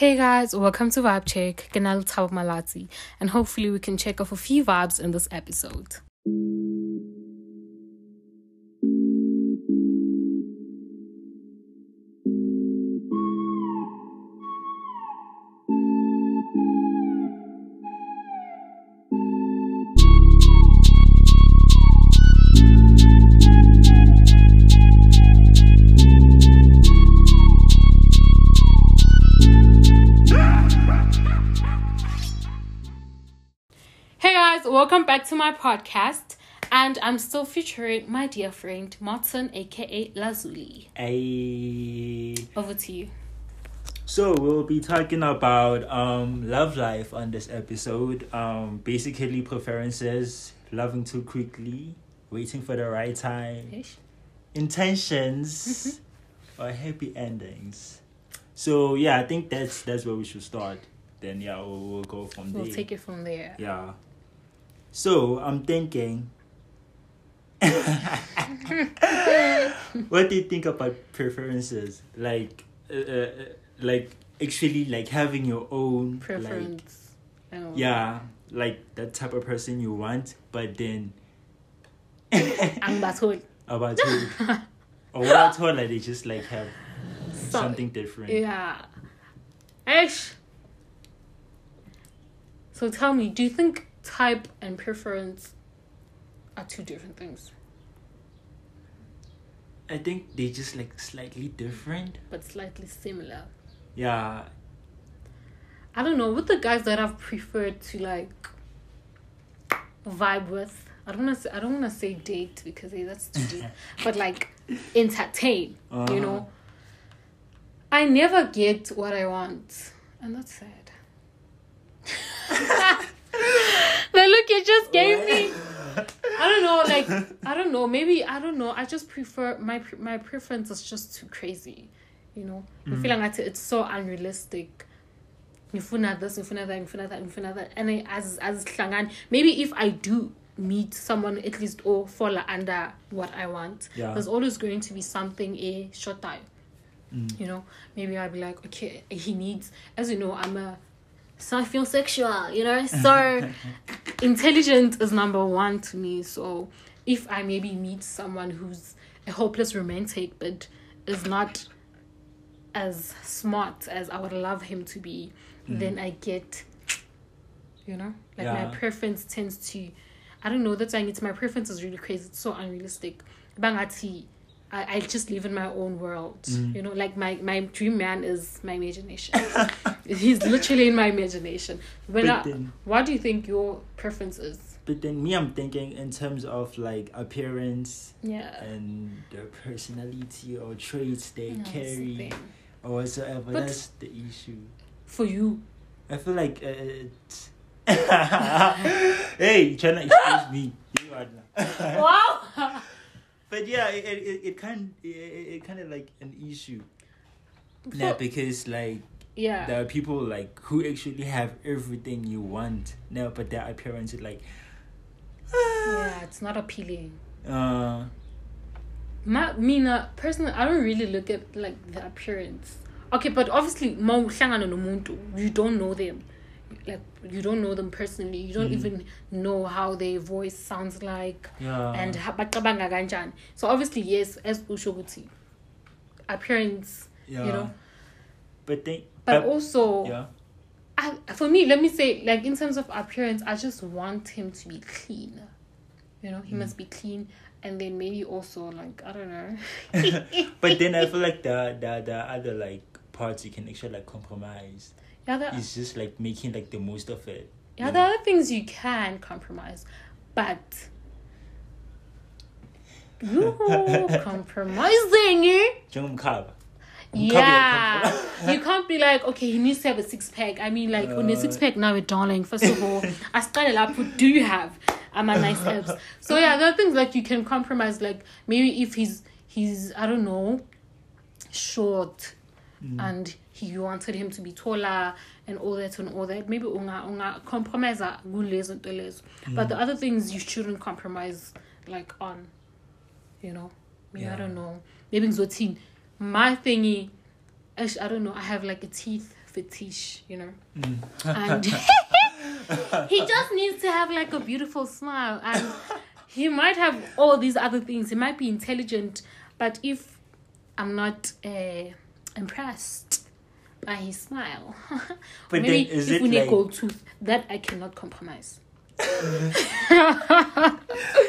Hey guys, welcome to Vibe Check. Ganal Tau Malati, and hopefully we can check off a few vibes in this episode. To my podcast. And I'm still featuring my dear friend Martin, aka Lazuli. A Over to you. so we'll be talking about um love life on this episode. Um basically preferences, loving too quickly, waiting for the right time, Ish. intentions, or happy endings. So yeah, I think that's that's where we should start. Then yeah, we'll, we'll go from there. We'll there. take it from there. Yeah. So I'm thinking. what do you think about preferences? Like, uh, uh, like actually, like having your own Like, Preference. Don't yeah, like that type of person you want, but then I'm Batul. about who? or what I told like they just like have something different. Yeah. Ish. So tell me, do you think type and preference are two different things, I think they just like slightly different. but slightly similar? Yeah, I don't know. With the guys that I've preferred to like vibe with, I don't want to. Say, I don't want to say date because eh, that's too deep. but like entertain, Uh-huh. you know. I never get what I want, and that's sad. look you just gave me. I don't know, like I don't know. Maybe I don't know. I just prefer my my preference is just too crazy, you know. I feel like it's so unrealistic. ngifuna this ngifuna that ngifuna that ngifuna that and I, as as hlangan maybe if I do meet someone at least or fall under what I want Yeah. there's always going to be something a short time Mm. you know maybe I'll be like okay he needs as you know I'm a sexual you know so intelligent is number one to me so if I maybe meet someone who's a hopeless romantic but is not as smart as I would love him to be, hmm. then I get, you know, like my preference tends to, I don't know. That's why it's my preference is really crazy. It's so unrealistic. Bangati, I, I just live in my own world. Mm. You know, like my my dream man is my imagination. He's literally in my imagination. When But I, then- what do you think your preference is? But then me, I'm thinking in terms of like appearance Yeah. and their personality or traits they That's carry thing. or whatsoever. But- that's the issue. For you, I feel like uh, hey, trying to expose me. You are not. wow. But yeah, it it, it kind it, it kind of like an issue. Now because like yeah. there are people like who actually have everything you want now, but their appearance is like. yeah, it's not appealing. Uh, My mina personally, I don't really look at like the appearance. Okay, but obviously, you don't know them. Like you don't know them personally. You don't Mhm. even know how their voice sounds like yeah. and bacabanga kanjani. So obviously, yes, as usho ukuthi appearance, yeah. you know. But then. But also, yeah. I, for me, let me say, like in terms of appearance, I just want him to be clean. You know, he Mm. must be clean, and then maybe also like I don't know. but then I feel like the the the other like parts you can actually like compromise. yeah, there, It's just like making like the most of it. yeah, there know? are things you can compromise, but you compromising. Njengomkhaba. Yeah, you can't be like, okay, he needs to have a six pack. I mean, like, when a Uh, six pack now, darling. First of all, I started up. What do you have? I'm a nice abs. So yeah, there are things like you can compromise. Like maybe if he's he's I don't know, short, Mm. and he wanted him to be taller and all that and all that. Maybe unga unga compromise kulezo nto lezo. But the other things you shouldn't compromise like on, you know. Maybe I don't know. Maybe ngizothini. My thingy I don't know. I have like a teeth fetish, you know, Mm. and he just needs to have like a beautiful smile, and he might have all these other things. He might be intelligent, but if I'm not uh, impressed by his smile, But maybe then is if it we need like- gold tooth, that I cannot compromise.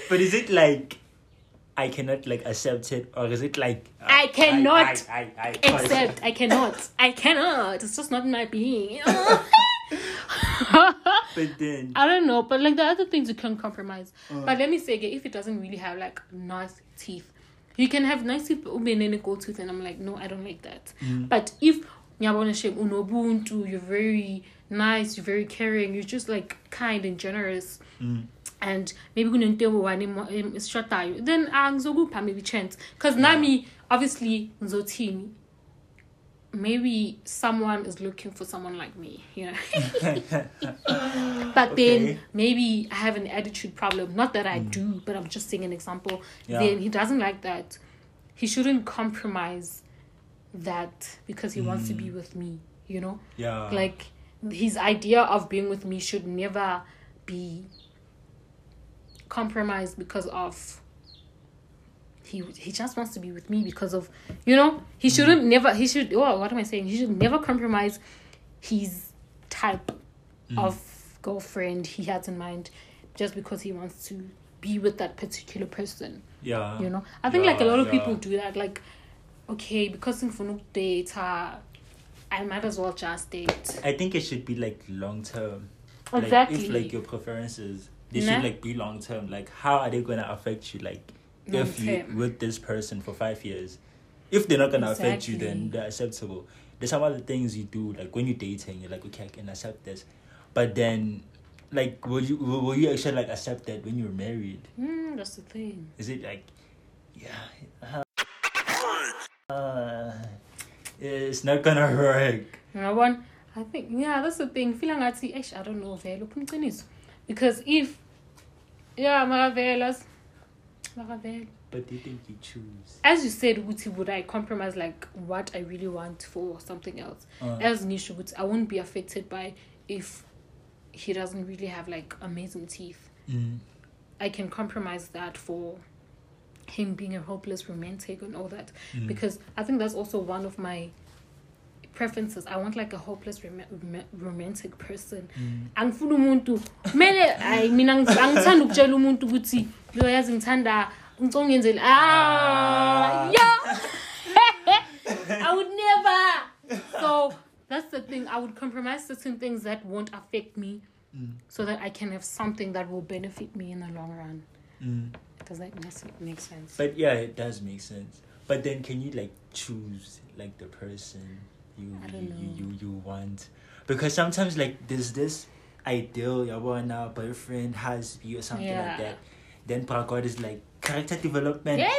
But is it like I cannot like accept it, or is it like uh, I cannot I, I, I, Except I cannot. I cannot. It's just not in my being. But then, I don't know, but like the other things you can compromise. Uh. But let me say again, if it doesn't really have like nice teeth, you can have nice teeth, but ube nene gold tooth, and I'm like, no, I don't like that. Mm. But if nyabona shem unobuntu, you're very nice, you're very caring, you're just like kind and generous, Mm. and maybe kunento one isishodayo, then angizokupha maybe chance. Because nami, obviously, ngizothini. Maybe someone is looking for someone like me, you know. but Okay. then maybe I have an attitude problem. Not that I mm. do, but I'm just saying an example. Yeah. Then he doesn't like that. He shouldn't compromise that because he wants to be mm. with me, you know? yeah, Like his idea of being with me should never be compromised because of he he just wants to be with me because of you know he shouldn't never he should oh what am I saying he should never compromise his type mm. of girlfriend he has in mind just because he wants to be with that particular person yeah, you know i think like a lot of Yeah, people do that like okay because in ngifuna ukudate uh, i might as well just date I think it should be like long term. Exactly. Like, if like your preferences, they Nah. should like be long term. Like, how are they gonna affect you? Like, if you with this person for five years, if they're not gonna affect you, then they're acceptable. There's some other things you do, like when you're dating, you're like, okay, I can accept this, but then, like, will you will, will you actually like accept that when you're married? mm, that's the thing Is it like, yeah, uh, it's not gonna work. ngabona i think yeah that's the thing feel ngathi actually i don't know vele uphuma iqiniso because if yeah makavela But do you think you choose? as you said ukuthi would i compromise like what i really want for something else? Uh, as nisho ukuthi i won't be affected by if he doesn't really have like amazing teeth. Mm, I can compromise that for him being a hopeless romantic and all that. Mm. because I think that's also one of my preferences. I want like a hopeless rom- rom- romantic person. Mm. Angifuni umuntu kumele ay mina angithanda ukutshela umuntu ukuthi lo yazi ngithanda ngicela ungenzele ah yeah I would never so that's the thing I would compromise certain things that won't affect me Mm. so that I can have something that will benefit me in the long run. Mm. Does that make sense? But yeah, it does make sense. But then, can you like choose like the person you you, you, you you want? Because sometimes like there's this ideal your now uh, boyfriend has you or something Yeah. like that. Then God is like character development Yeah.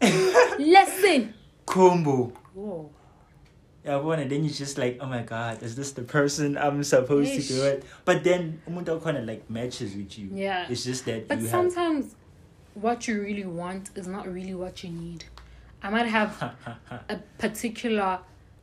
Lesson. combo. Whoa. Yeah, and then you're just like, oh my god, is this the person I'm supposed to do it? But then umuntu kind of like matches with you. Yeah. It's just that But you have sometimes what you really want is not really what you need. I might have a particular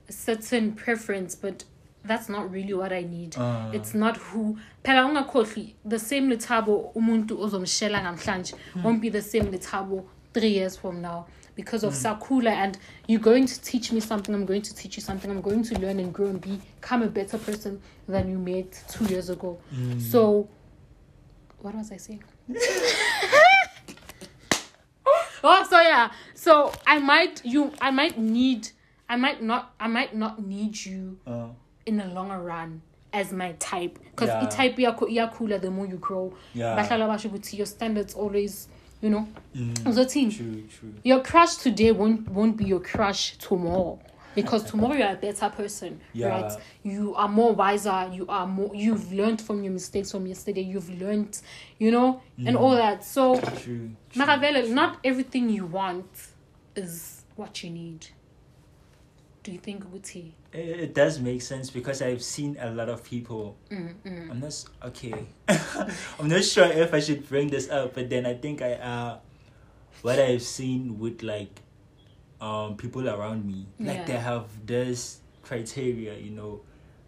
certain preference, but that's not really what I need. Uh. It's not who phela ungakhohlwi the same lethabo umuntu ozomshela namhlanje won't be the same lethabo 3 years from now because of sakula and you're going to teach me something I'm going to teach you something I'm going to learn and grow and become a better person than you made 2 years ago. Mm. So what was I saying? oh, so yeah. So I might you I might need I might not I might not need you Uh, in the longer run as my type because Yeah. type iyakho- iyakhula the more you grow. Yeah. Your standards always, you know. mm, true, true. Your crush today won't won't be your crush tomorrow. Because tomorrow you're a better person, Yeah. right? You are more wiser. You are more. You've learned from your mistakes from yesterday. You've learned, you know, and all that. So, True. true, not everything you want is what you need. Do you think, Guti? It, it does make sense because I've seen a lot of people. Mm, mm. I'm not okay. I'm not sure if I should bring this up, but then I think I uh, what I've seen with like um people around me like Yeah. they have this criteria you know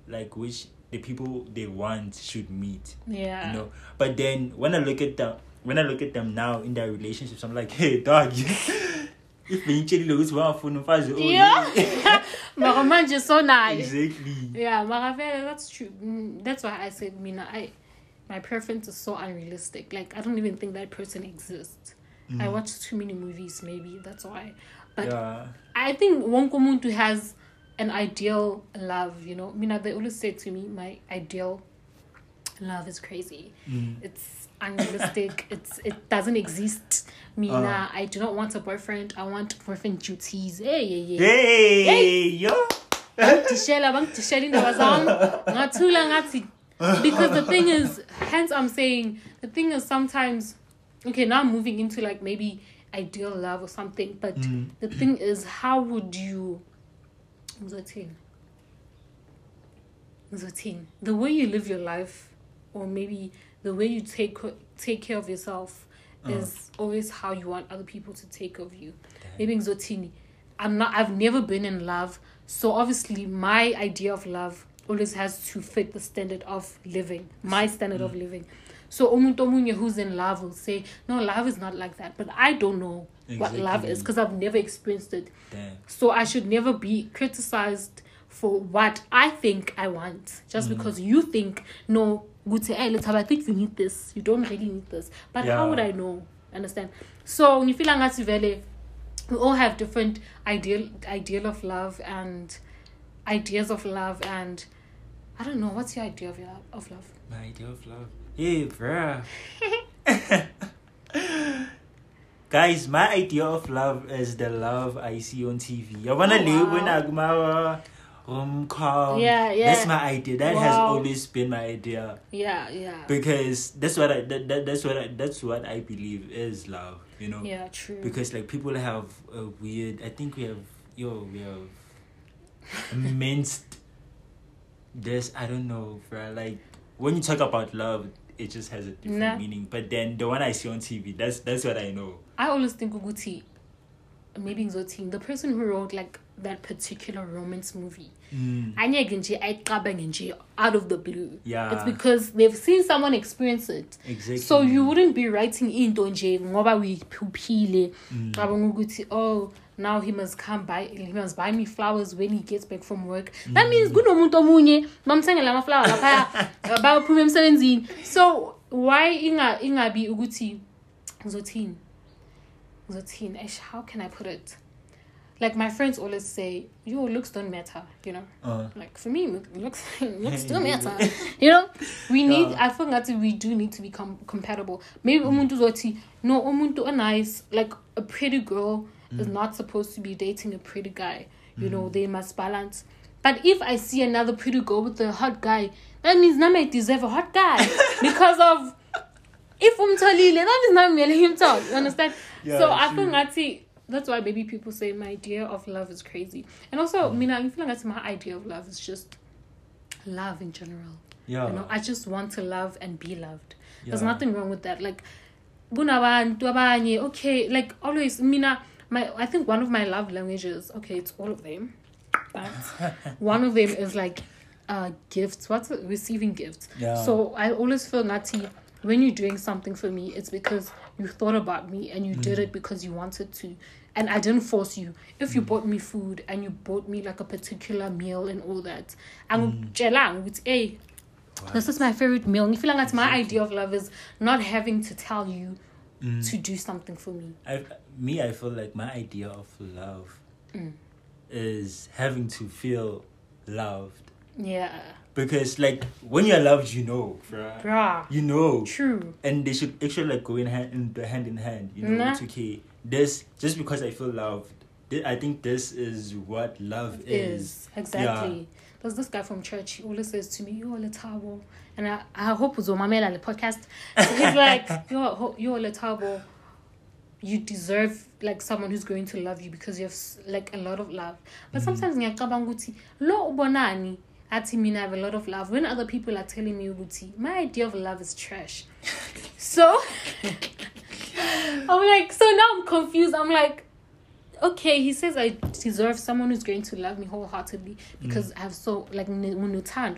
like which the people they want should meet Yeah. you know but then when i look at them when i look at them now in their relationships i'm like hey dog if ngitshela ukuthi wafuna umfazi only." Yeah. Mara manje so nice. exactly Yeah, Mara vele, that's true. Mm, That's why I said, Mina, I, my preference is so unrealistic. Like, I don't even think that person exists. I Mm. watch too many movies, maybe that's why. But yeah I think wonke umuntu has an ideal love, you know. Mina, they always say to me, my ideal love is crazy. Mm. It's unrealistic. it's it doesn't exist. Mina, Uh. I do not want a boyfriend. I want boyfriend duties. Hey, yeah, yeah. hey yo bangidishela bangidishela indaba zami ngathula ngathi because the thing is hence i'm saying the thing is sometimes okay now i'm moving into like maybe ideal love or something but Mm. the thing is how would you Ngizothini? Ngizothini? the way you live your life or maybe the way you take take care of yourself Uh. is always how you want other people to take of you maybe Ngizothini, i'm not i've never been in love so obviously my idea of love always has to fit the standard of living my standard of living so umuntu omunye who's in love will say no love is not like that but i don't know what love is because i've never experienced it Damn. so I should never be criticized for what I think I want. Just mm. because you think, no, good say, hey, let's have, I think you need this. You don't really need this. But Yeah. how would I know? Understand? So when you feel like vele, we all have different ideal ideal of love and ideas of love and I don't know, what's your idea of your of love? My idea of love. Hey, bruh. Guys, my idea of love is the love I see on TV. I wanna Oh, live wow. when Agmawa, um, calm. Yeah, yeah. That's my idea. That has always been my idea Yeah, yeah. because that's what I that, that that's what I, that's what I believe is love. You know. Yeah, true. Because like people have a weird. I think we have yo we have minced this. I don't know, bruh. Like when you talk about love, it just has a different Nah. meaning. But then the one I see on TV, that's that's what I know. I always think Uguti, maybe Nzotin, the person who wrote like that particular romance movie. Mm. anyeke nje ayiqabange nje out of the blue Yeah. it's because they've seen someone experience it Exactly. so you wouldn't be writing in nje ngoba uyiphuphile Mm. cabanga ukuthi oh now he must come buy he must buy me flowers when he gets back from work. Mm. That means kunomuntu omunye bamthengela ama-flower laphaya uh, bayaphuma emsebenzini. So why inga ingabi ukuthi ngizothini ngizothini Eish, how can i put it? Like my friends always say your looks don't matter you know? Uh, like for me looks looks don't matter. you know? We need Yeah. i think that we do need to become compatible. Maybe mm. umuntu uzothi no umuntu a nice like a pretty girl is mm. not supposed to be dating a pretty guy. You know mm. they must balance. But if i see another pretty girl with a hot guy that means nami i deserve a hot guy. Because of if umtholile that means nami ngiyele ngimthole you understand? Yeah, so i think that's that's why maybe people say my idea of love is crazy. And also mm. mina i feel like that's my idea of love is just love in general. Yeah. you know i just want to love and be loved. There's nothing wrong with that. Like okay like always mina my i think one of my love languages okay it's all of them but one of them is like uh gifts what's it? receiving gifts Yeah. so i always feel nati when you're doing something for me it's because you thought about me and you did Mm. it because you wanted to and i didn't force you if Mm. you bought me food and you bought me like a particular meal and all that Mm. i'm with a. this is my favorite meal. And you feel like that's my idea of love is not having to tell you Mm. to do something for me. I, me, I feel like my idea of love Mm. is having to feel loved. Yeah. Because like when you're loved, you know, bruh. Bruh. You know. True. and they should actually like go in hand in the hand in hand you know Nah. it's okay this just because i feel loved thi- i think this is what love is, Is. Exactly. There's this guy from church, he always says to me, You're a little and I, I hope it's on my mail the podcast. So he's like, You're you're a little you deserve like someone who's going to love you because you have like a lot of love. But mm-hmm. sometimes ngiyacabanga ukuthi lo ubonani athi mina I have a lot of love when other people are telling me ukuthi my idea of love is trash. so I'm like, so now I'm confused. I'm like, okay, he says I deserve someone who's going to love me wholeheartedly because I have so like unothando.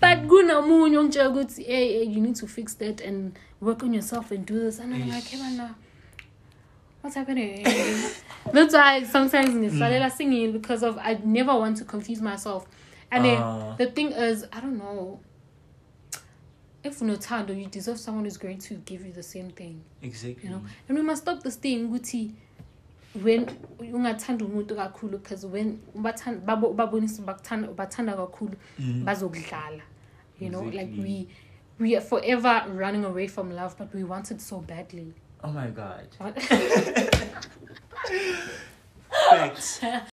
But kunomunye ongitshela ukuthi hey, hey you need to fix that and work on yourself and do this and I'm like, hey man, what's happening? That's why sometimes ngisalela singing because of I never want to confuse myself. And then Ah. the thing is, I don't know. If unothando, you deserve someone who's going to give you the same thing. Exactly. you know and we must stop this thing ukuthi when ungathanda umuntu kakhulu because when babonisa bakuthanda bathanda kakhulu Mm. bazokudlala you know like we we are forever running away from love but we want it so badly Oh my god. What? Facts. Facts.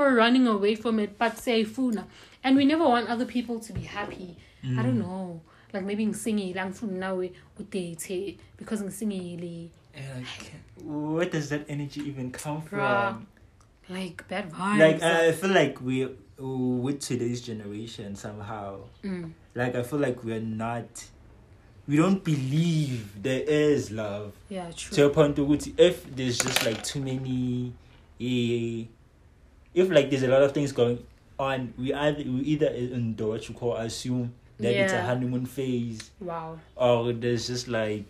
forever running away from it but say funa and we never want other people to be happy i don't know like maybe ngisingile angifuni nawe udate because ngisingile Like, where does that energy even come Bruh. from? like bad vibes Like, I feel like we, with today's generation, somehow, Mm. like, I feel like we're not, we don't believe there is love. yeah true To a point to which, if there's just like too many, eh, if like there's a lot of things going on, we either we either in the what you call assume that it's a honeymoon phase, wow or there's just like,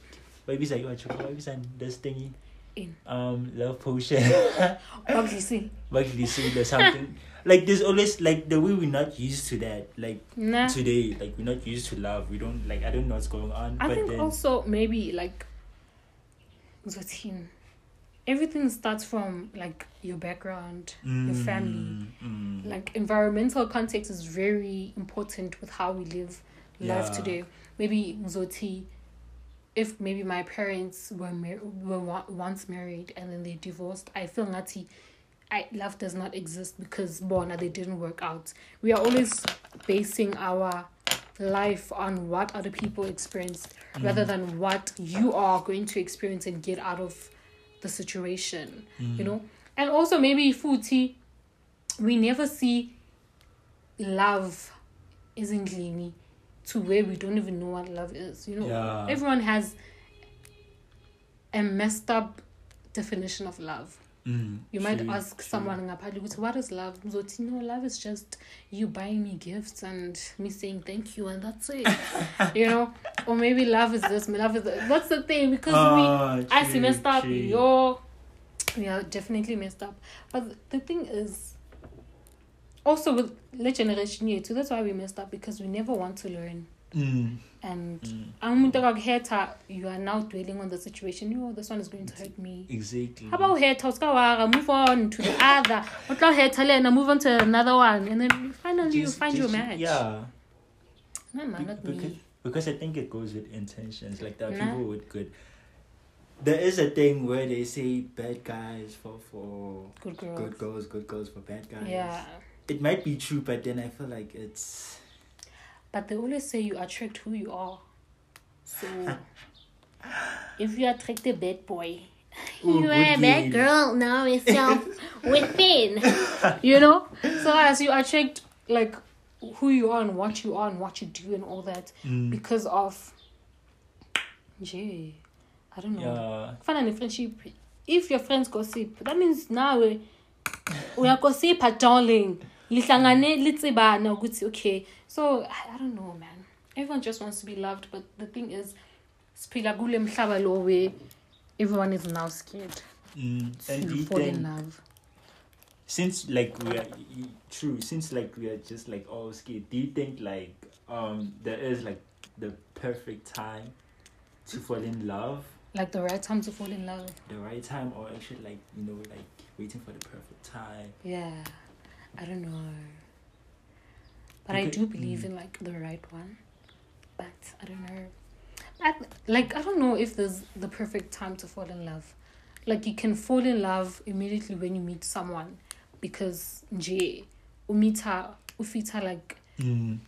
maybe it's like what you call maybe it's like this thingy, In. um, love potion. obviously Actually, see there's something like there's always like the way we're not used to that. Like nah today, like we're not used to love. We don't like I don't know what's going on. I but think then also maybe like routine. Everything starts from like your background, your family. Mm, mm. Like environmental context is very important with how we live life Yeah. today. Maybe Zoti, if maybe my parents were mar- were wa- once married and then they divorced, I feel ngati I love does not exist because bona they didn't work out. We are always basing our life on what other people experienced rather than what you are going to experience and get out of the situation. You mm. know? And also maybe Futi, we never see love isn't gloomy to where we don't even know what love is. You know, Yeah. everyone has a messed up definition of love. Mm, You might true, ask true. someone ngaphandle ukuthi what is love? Mzothi, no, love is just you buying me gifts and me saying thank you and that's it. you know? Or maybe love is this, love is that. That's the thing because Oh, we I see messed up. true. Yo we are definitely messed up. But the thing is also with the generation here too, that's why we messed up because we never want to learn. Mm, And mm, umuntu akakuhetha, you are now dwelling on the situation. Yo, this one is going to hurt me. exactly. How about hate Uskawara, move on to the other. Hate Lena, move on to another one. And then finally you find your match. Yeah. No man, not because, me. because I think it goes with intentions. Like there are Nah. people with good. There is a thing where they say bad guys for for Good girl. good girls, good girls for bad guys. Yeah. It might be true, but then I feel like it's But they always say you attract who you are. So if you attract a bad boy, Ooh, you are a bad girl. now yourself within. You know? So as you attract like who you are and what you are and what you do and all that mm, because of Jay. I don't know. yeah. Kufana ne-friendship. If your friends gossip, that means nawe uyagossipha darling. Lihlangane litsibana ukuthi okay. So I, I don't know man. Everyone just wants to be loved, but the thing is siphila kule mhlaba lo where everyone is now scared Mm. And to you fall in love. since like we are true, since like we are just like all scared, do you think like um there is like the perfect time to fall in love? Like the right time to fall in love. the right time or actually like you know like waiting for the perfect time Yeah. I don't know. But I do believe mm. in like the right one. But I don't know. I, like I don't know if there's the perfect time to fall in love. Like you can fall in love immediately when you meet someone because nje umita ufita like mm.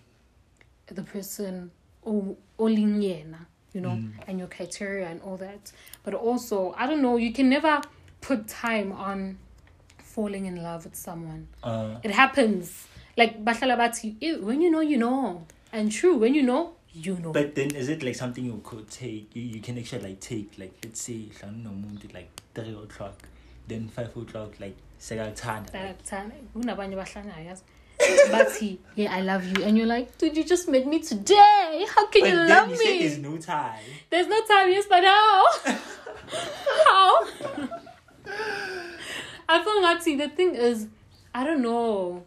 the person o olinyena, you know, Mm. and your criteria and all that. But also, I don't know, you can never put time on falling in love with someone. uh It happens. Like bahlala bathi, "Eh, when you know, you know. And true, when you know, you know. but then is it like something you could take you, you can actually like take like let's say like three o'clock then five o'clock like like, Bayakuthanda. kunabanye bahlanayo yazi. Bathi yeah i love you. And you're like dude you just met me today. How can but you love you me? there's no time. There's no time yes but how? How? I feel ngathi the thing is i don't know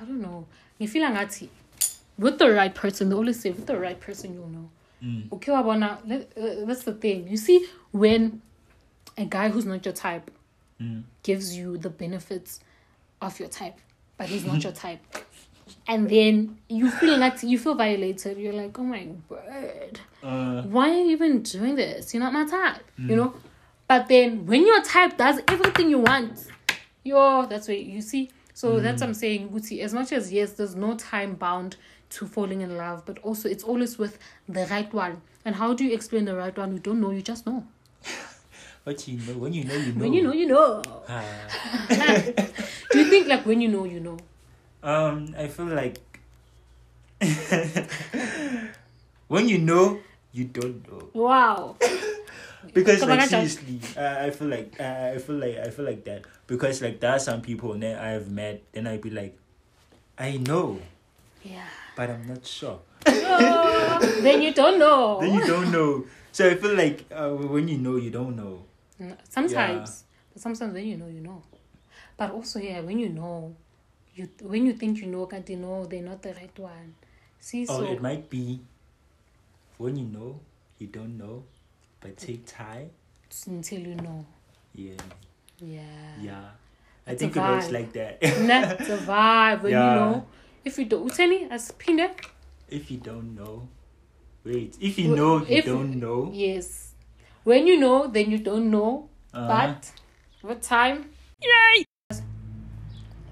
i don't know You ngifila ngathi with the right person they always say with the right person you'll know mm. okay wabona let- uh, that's the thing you see when a guy who's not your type Mm. gives you the benefits of your type, but he's not your type. And then you feel like you feel violated. You're like, oh my word, Uh, why are you even doing this? You're not my type, you know. But then when your type does everything you want, yo, that's what you see. So that's what I'm saying, Guti. As much as yes, there's no time bound to falling in love, but also it's always with the right one. And how do you explain the right one? You don't know, you just know. but you know when you know you know When you know, you know. Ah. do you think like when you know, you know? Um, I feel like when you know, you don't know. Wow. Because like seriously, uh, I feel like uh, I feel like I feel like that because like there are some people that I've met and I'd be like, I know, Yeah. but I'm not sure. Oh, then you don't know. Then you don't know. So I feel like uh, when you know, you don't know. Mm, Sometimes, but sometimes when you know, you know. But also, yeah, when you know, you when you think you know, can't you know they're not the right one. See, Or so it might be when you know, you don't know, but take time. it's until you know. Yeah, Yeah. yeah. I It's think it works like that. Nah, it's a vibe when Yeah. you know. If you don't, Uteni, as Pinde, if you don't know, wait. If you know, you If- don't know. yes. When you know, then you don't know. Uh, But what time, yay!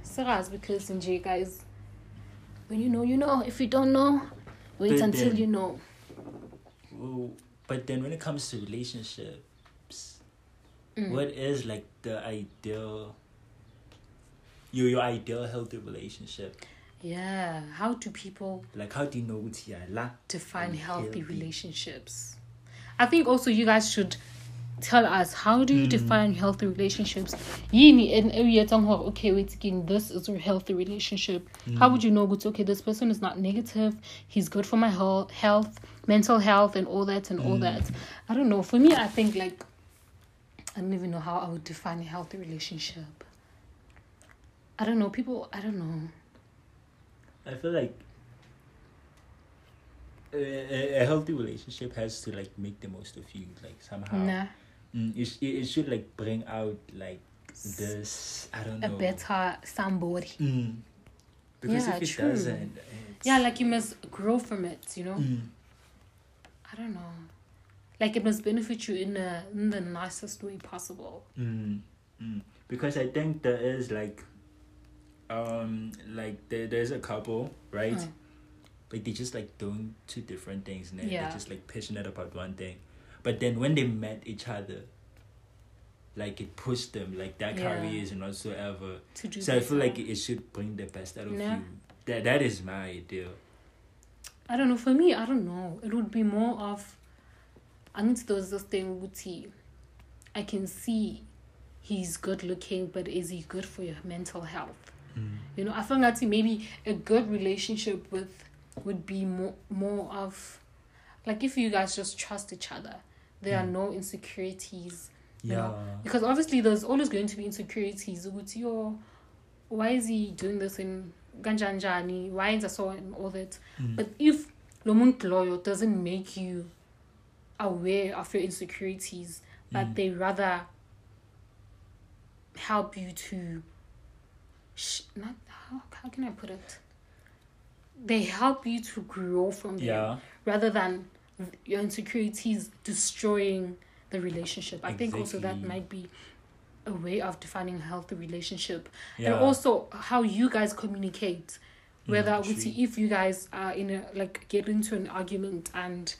Serious because in J guys, when you know, you know. If you don't know, wait But until then- you know. well, but then when it comes to relationships, Mm. what is like the ideal? Your your ideal healthy relationship. Yeah. How do people Like how do you know what's your la? define And healthy healthy. relationships? I think also you guys should tell us how do you Mm. define healthy relationships? Yini and okay, wait again, this is a healthy relationship. How would you know good okay, this person is not negative, he's good for my health health, mental health and all that and all Mm. that. I don't know. For me I think like I don't even know how I would define a healthy relationship. I don't know. People I don't know. I feel like a, a- healthy relationship has to like make the most of you, like somehow. Nah. Mm, it, it should like bring out like this. I don't A know. A better somebody. Mm. Because Yeah, if it true. doesn't, Yeah, like you must grow from it, you know? Mm. I don't know. Like it must benefit you in, a, in the nicest way possible. Mm, mm. Because I think there is like, um, like there, there's a couple, right? Mm. Like they just like doing two different things, and then Yeah. they're just like passionate about one thing, but then when they met each other, like it pushed them, like their Yeah. careers and whatsoever. To do So I feel like it should bring the best out of you. That that is my idea. I don't know. For me, I don't know. It would be more of. I need there's this thing with. I can see he's good looking, but is he good for your mental health? You know, I feel like maybe a good relationship with would be more more of like if you guys just trust each other. There are Mm. no insecurities. You Yeah. know, because obviously there's always going to be insecurities with your why is he doing this in ganjanjani why so and all that Mm. but if lo muntu loyo doesn't make you aware of your insecurities, but Mm. they rather help you to sh- not how, how can I put it? They help you to grow from them Yeah. rather than your insecurities destroying the relationship. I think also that might be a way of defining a healthy relationship. Yeah. And also how you guys communicate. Whether Mm, we see if you guys are in a like get into an argument and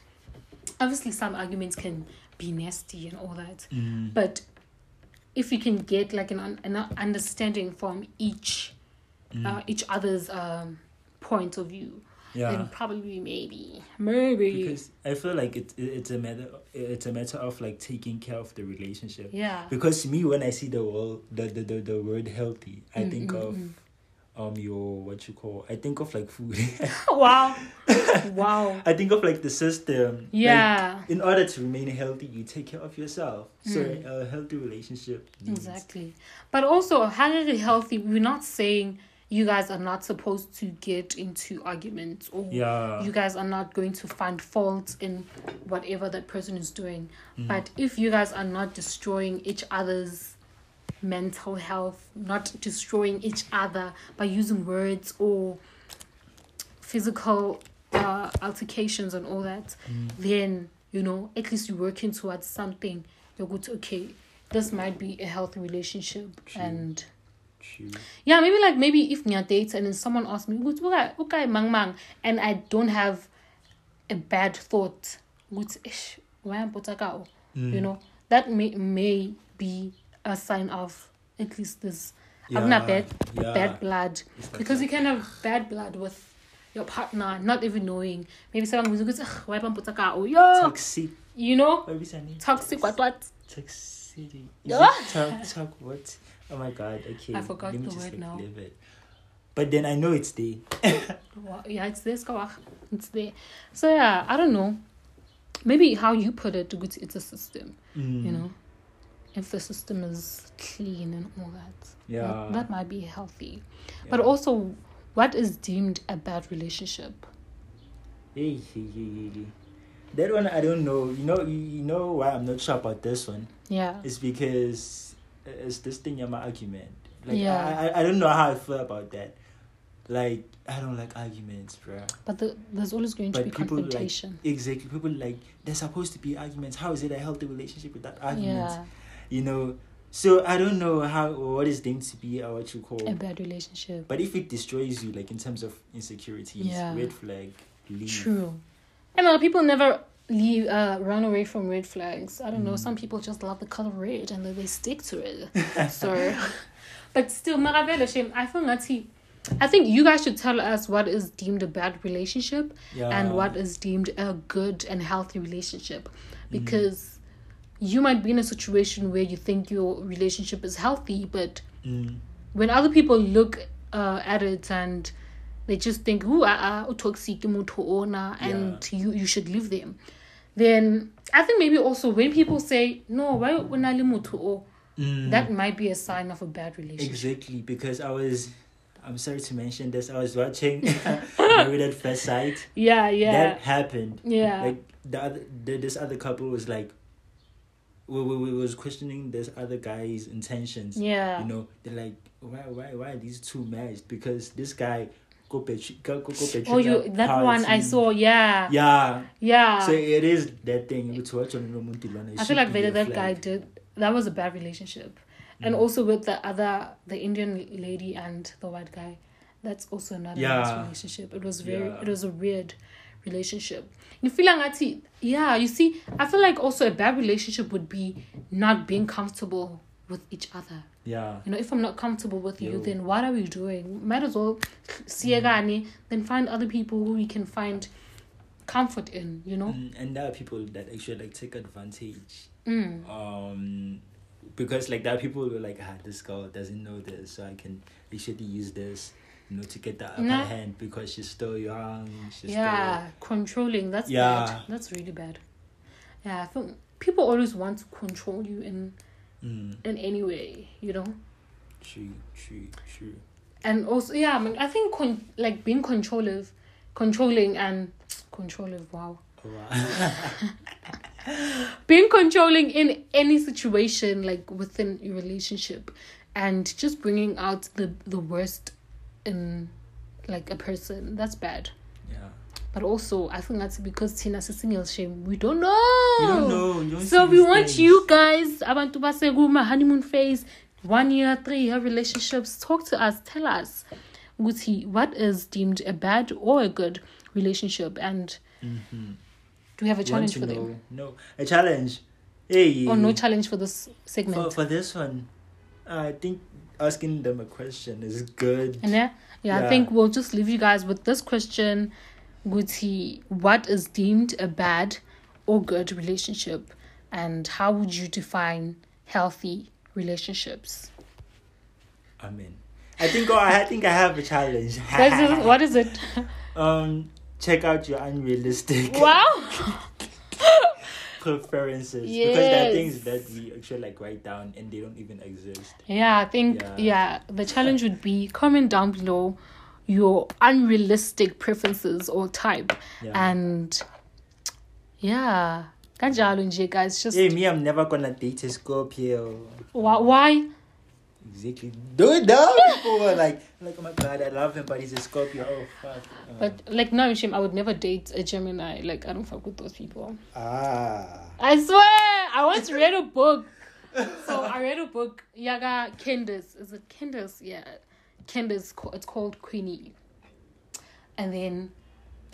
obviously some arguments can be nasty and all that. Mm. But if you can get like an, an understanding from each Mm. uh, each other's um point of view, yeah. then probably maybe maybe because I feel like it, it it's a matter it's a matter of like taking care of the relationship. yeah. Because me, when I see the word the the, the, the word healthy, I Mm, think mm, of mm. um your what you call I think of like food. wow, wow, I think of like the system. Like, yeah, in order to remain healthy, you take care of yourself. So Mm. a healthy relationship. needs- exactly. But also, a highly healthy. We're not saying you guys are not supposed to get into arguments or Yeah. you guys are not going to find faults in whatever that person is doing. Mm. But if you guys are not destroying each other's mental health, not destroying each other by using words or physical uh, altercations and all that, Mm. then you know at least you're working towards something. You're good. To, okay, this might be a healthy relationship, True. and Yeah, maybe like maybe if you're dates and then someone asks me, "Gut, okay, okay, mang mang," and I don't have a bad thought, why am I you Mm. know, that may may be a sign of at least this having a bad yeah. bad blood like because you can have bad blood with your partner, not even knowing. Maybe someone goes, "Ugh, why am yo, toxic. you know, What is her name? toxic what what? Toxicity. Is Yeah. it talk, talk what? Oh my god. Okay. I forgot let me the just, word like, now. leave it. But then I know it's there. Well, yeah, it's there, skawach. It's there. So yeah, I don't know. Maybe how you put it, it's a system. Mm. You know, if the system is clean and all that, Yeah. that, that might be healthy. But also, what is deemed a bad relationship? Hey, hey, hey, hey. That one I don't know. You know, you know why I'm not sure about this one. Yeah. It's because it's this thing in my argument. Like Yeah. I, I I don't know how I feel about that. Like I don't like arguments, bruh. But the, there's always going to be people like confrontation. exactly people like there's supposed to be arguments. How is it a healthy relationship without arguments? yeah, You know. So I don't know how what is deemed to be or what you call. a bad relationship. But if it destroys you, like in terms of insecurities, Yeah. red flag, leave. True. I know uh, people never leave uh run away from red flags. I don't know. Mm. Some people just love the color red and then they stick to it. so, but still, Maravela shame. I feel I think you guys should tell us what is deemed a bad relationship Yeah. and what is deemed a good and healthy relationship, Mm. because you might be in a situation where you think your relationship is healthy, but Mm. when other people look uh, at it and they just think who are toxic ona and you you should leave them then i think maybe also when people say no why when I o Mm. that might be a sign of a bad relationship Exactly, because I was, I'm sorry to mention this, I was watching Married at First Sight. yeah yeah That happened. yeah Like the other, the, this other couple was like, we, we, we was questioning this other guy's intentions. yeah You know, they're like, why why why are these two matched? Because this guy oh you that one i saw yeah yeah, Yeah. So it is that thing. It's what you know, Muntilana, it i feel like that, that guy did that was a bad relationship and Mm. also with the other the indian lady and the white guy that's also another Yeah. nice relationship it was very Yeah. it was a weird relationship you feel like yeah you see i feel like also a bad relationship would be not being comfortable with each other Yeah. you know if i'm not comfortable with you Yo. then what are we doing might as well siegane then find other people who we can find comfort in you know Mm, and there are people that actually like take advantage mm. um because like there are people who are like ah this girl doesn't know this so i can actually use this you know to get that upper Nah. hand because she's still young she's yeah controlling that's Yeah. bad that's really bad yeah I feel people always want to control you in still mm, in any way you know true true true and also yeah I, mean, I think con- like being controlling controlling and controlling wow oh, wow. being controlling in any situation like within your relationship and just bringing out the the worst in like a person that's bad. But also i think that's because tina single shame we don't know You don't know. You don't so we want things. you guys abantu baseguma honeymoon phase one year three year relationships talk to us tell us ukuthi what is deemed a bad or a good relationship and Mhm. do we have a challenge for know? them No, a challenge. Hey. or no challenge for this For, segment for this one, I think asking them a question is good. and yeah, yeah i think we'll just leave you guys with this question Guti, what is deemed a bad or good relationship and how would you define healthy relationships Amen. I think oh, I think I have a challenge. what is it, what is it? um, check out your unrealistic wow preferences because there are things that we actually like write down and they don't even exist. Yeah, I think Yeah. yeah. the challenge would be comment down below your unrealistic preferences or type. Yeah. And yeah. Kanjalo nje guys just Hey, me, I'm never gonna date a Scorpio. why, why? Exactly. Dude, no, people were like, like, oh my god, I love him, but he's a Scorpio. Oh fuck. Uh, But like no shame, I would never date a Gemini. Like I don't fuck with those people. ah, I swear, I once read a book. So I read a book, Yaga Candice. Is it Candice? Yeah, Ca- It's called Queenie. And then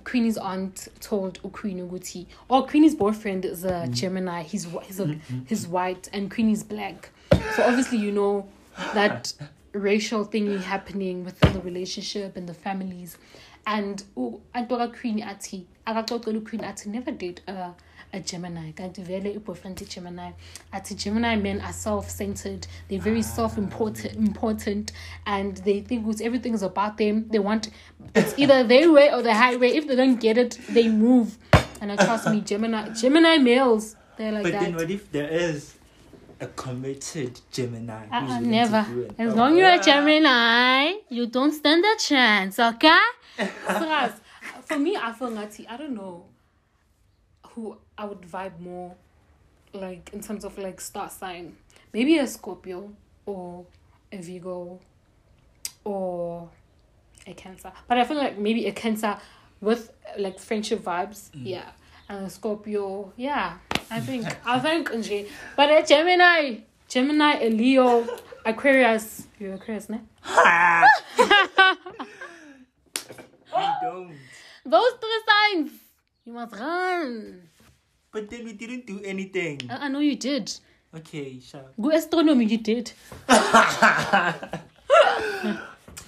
Queenie's aunt told Queenie Guti, oh, Queenie's boyfriend is a mm-hmm. Gemini. He's he's a, mm-hmm. he's white, and Queenie's black. So obviously, you know that racial thingy happening within the relationship and the families. And oh, Antoka Queenie ati, I akaqoqela Queenie ati never did a a Gemini. Kanti vele i-boyfriend Gemini. Ati Gemini men are self-centered. They're very self-important, important, and they think everything is about them. They want it's either their way or the highway. If they don't get it, they move. And I trust me, Gemini, Gemini males, they're like but that. then what if there is a committed Gemini? To never. As long you're a ah. Gemini, you don't stand a chance, okay? Sras, for me, I feel ngati, I don't know who I would vibe more, like in terms of like star sign. Maybe a Scorpio or a Virgo or a Cancer. But I feel like maybe a Cancer with like friendship vibes, mm. yeah. And a Scorpio, yeah. I think I think. But a Gemini, Gemini, a Leo, Aquarius. You're Aquarius, ne? Those three signs. You must run. But then we didn't do anything. I, I know you did. Okay, sure. Go astronomy, you did.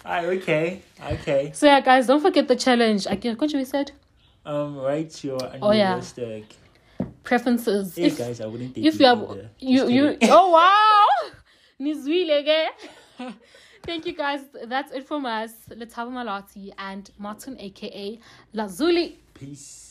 Ah, okay, okay. So yeah, guys, don't forget the challenge. I get what you said. Um, write your Oh, yeah. Preferences. Hey if guys, I wouldn't take if you have you you oh wow. Nizwile ke. Thank you guys. That's it from us. Let's have a malati and Martin aka Lazuli. Peace.